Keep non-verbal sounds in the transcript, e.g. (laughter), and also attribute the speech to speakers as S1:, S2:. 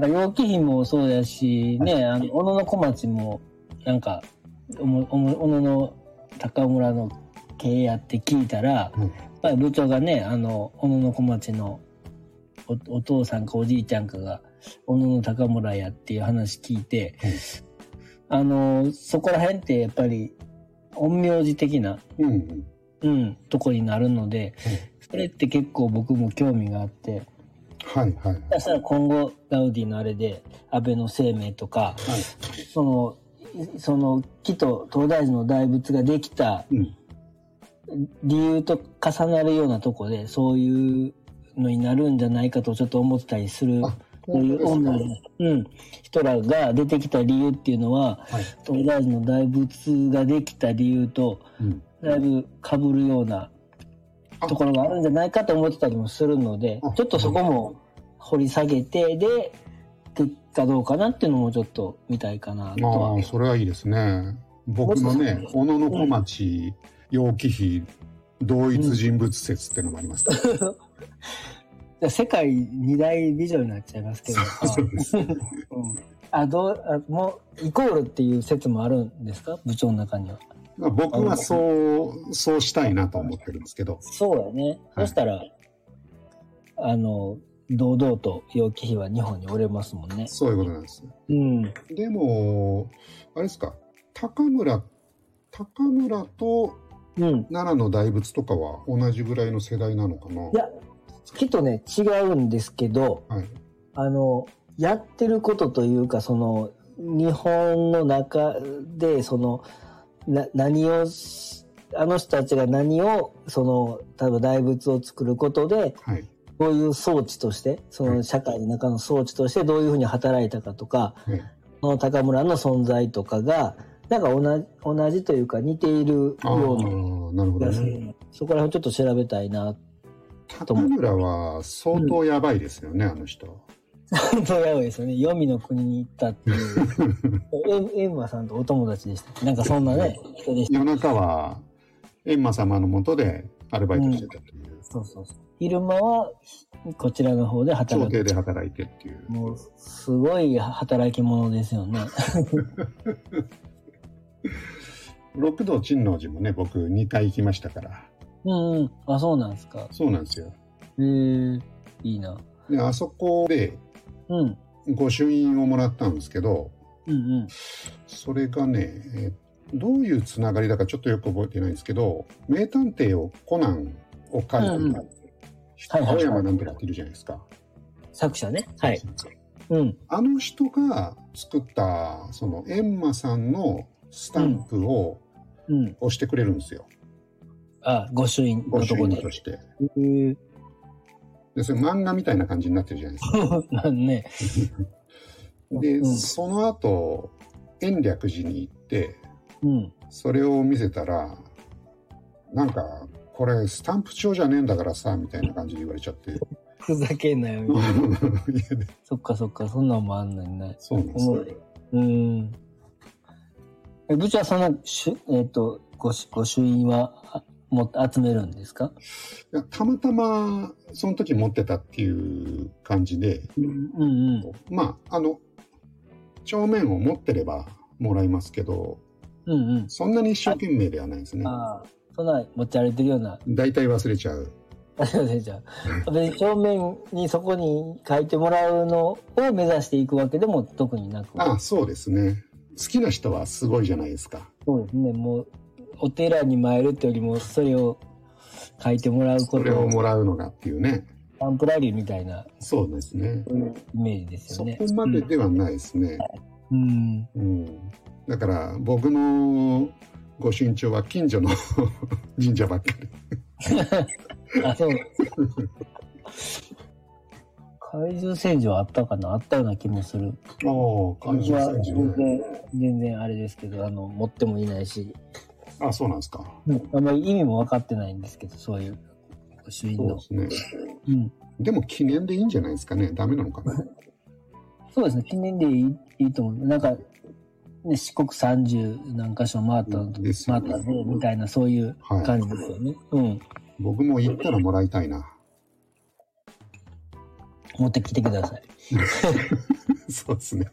S1: なんか、陽気妃もそうやし、ね、あの、小野の小町も、なんか、おも、おも、小野の高村の経営やって聞いたら、
S2: うん。
S1: やっぱり部長がね、あの、小野の小町のおお父さんかおじいちゃんかが、小野の高村やっていう話聞いて、あの、そこら辺ってやっぱり、陰陽師的な、
S2: うんうん。
S1: うん、とこになるので、それって結構僕も興味があって、
S2: はいはいはい。
S1: そしたら今後ガウディのあれで安倍の生命とか
S2: はい。
S1: そのいその木と東大寺の大仏ができた
S2: うん。
S1: 理由と重なるようなとこでそういうのになるんじゃないかとちょっと思ってたりする
S2: あ
S1: そういうの、うん、人らが出てきた理由っていうのは
S2: はい。
S1: 東大寺の大仏ができた理由と
S2: うん。
S1: だいぶ被るような
S2: あ
S1: ところがあるんじゃないかと思ってたりもするので
S2: あ
S1: ちょっとそこも掘り下げてで結果どうかなっていうのもちょっと見たいかなと
S2: あ
S1: は。
S2: あ、それはいいですね。僕のね、小野の小町、楊貴妃、同一人物説っていうのもあります、
S1: じゃあ世界二大美女になっちゃいますけど。(laughs)
S2: そうです。(laughs)
S1: うん。あどうあもうイコールっていう説もあるんですか？部長の中には。
S2: まあ僕はそう、そうしたいなと思ってるんですけど。
S1: そうやね、
S2: はい。
S1: そしたらあの堂々と楊貴妃は日本におれますもんね
S2: そういうことなんです。
S1: うん
S2: でも、あれですか、高村、高村と
S1: うん
S2: 奈良の大仏とかは同じぐらいの世代なのかな？い
S1: やきっとね違うんですけど
S2: はい。
S1: あのやってることというかその日本の中でそのな何をしあの人たちが何をその例えば大仏を作ることで
S2: はい。
S1: どういう装置としてその社会の中の装置としてどういうふうに働いたかとか
S2: はい。
S1: その高村の存在とかがなんか同じ同じというか似ているような
S2: ー、なるほどね。
S1: るそこら辺ちょっと調べたいな
S2: 高村は相当やばいですよね、あの人。
S1: 本当やばいですよね。黄泉の国に行ったっていう。(laughs) エエンマさんとお友達でした。なんかそんなね、人でした。
S2: 夜中は閻魔様のもとでアルバイトしてたという、
S1: そうそうそう。昼間はこちらの方で
S2: 朝
S1: 働く。
S2: 廷で働いてっていう。
S1: もう、すごい働き者ですよね。(laughs)
S2: 六道珍王寺もね、僕2回行きましたから。
S1: うんうん。あ、そうなんですか。
S2: そうなんですよ。
S1: へえ、いいな。
S2: で、あそこで
S1: うん。
S2: 御朱印をもらったんですけど、
S1: うんうん。
S2: それがね、えーどういうつながりだかちょっとよく覚えてないんですけど、名探偵をコナンを書いた、
S1: うん
S2: 青山なんとかっているじゃないですか。
S1: 作者ね。はい。うん。
S2: あの人が作った、その、エンマさんのスタンプを
S1: うん。
S2: 押してくれるんですよ。
S1: あ、御朱印のとこで。
S2: 印として。で、それ漫画みたいな感じになってるじゃないですか。
S1: なん (laughs) ね。
S2: で、
S1: うん
S2: その後、延暦寺に行って、
S1: うん。
S2: それを見せたら、なんか、これスタンプ帳じゃねえんだからさ、みたいな感じで言われちゃって。
S1: ふざけんなよ、みたいな。(laughs) そっかそっか、そんなんもあんのにね。
S2: そうなんですよ。
S1: うん。え、部長はそんな、しゅえっ、と、ごし、ご朱印は、あも集めるんですか？
S2: いやたまたま、その時持ってたっていう感じで、
S1: うんうん。
S2: まあ、あの、帳面を持ってればもらいますけど、
S1: うんうん。
S2: そんなに一生懸命ではないですね。
S1: ああ、そんな持ち歩いてるような、
S2: 大体忘れちゃう。
S1: あれでじゃあ、別に正面にそこに書いてもらうのを目指していくわけでも特になく。
S2: あそうですね。好きな人はすごいじゃないですか。
S1: そうですね。もう、お寺に参るってよりも、それを書いてもらうこ
S2: それをもらうのがっていうね。
S1: サンプラリーみたいな、
S2: そうですね。
S1: イメージです
S2: そ
S1: よね。
S2: こまでではないですね。
S1: うん。
S2: うん。だから、僕のご身長は近所の (laughs) 神社ばっかり。(laughs)
S1: あ、そう。怪獣戦場あったかな？あったような気もする。
S2: ああ、感じ
S1: は
S2: 戦時ね。
S1: 全然、全然あれですけど、あの、持ってもいないし、
S2: あそうなんですか。
S1: あんまり意味も分かってないんですけど、そういう、主印の。
S2: そうですね。
S1: うん。
S2: でも記念でいいんじゃないですかね。ダメなのかな。(laughs)
S1: そうですね、記念でいいいいと思う。なんか、ね、四国30何箇所回ったのと、
S2: ですよね
S1: 回ったね、みたいな、そういう
S2: はい
S1: 感じですよね。うん。
S2: 僕も行ったらもらいたいな。
S1: 持ってきてください。(laughs)
S2: そうですね。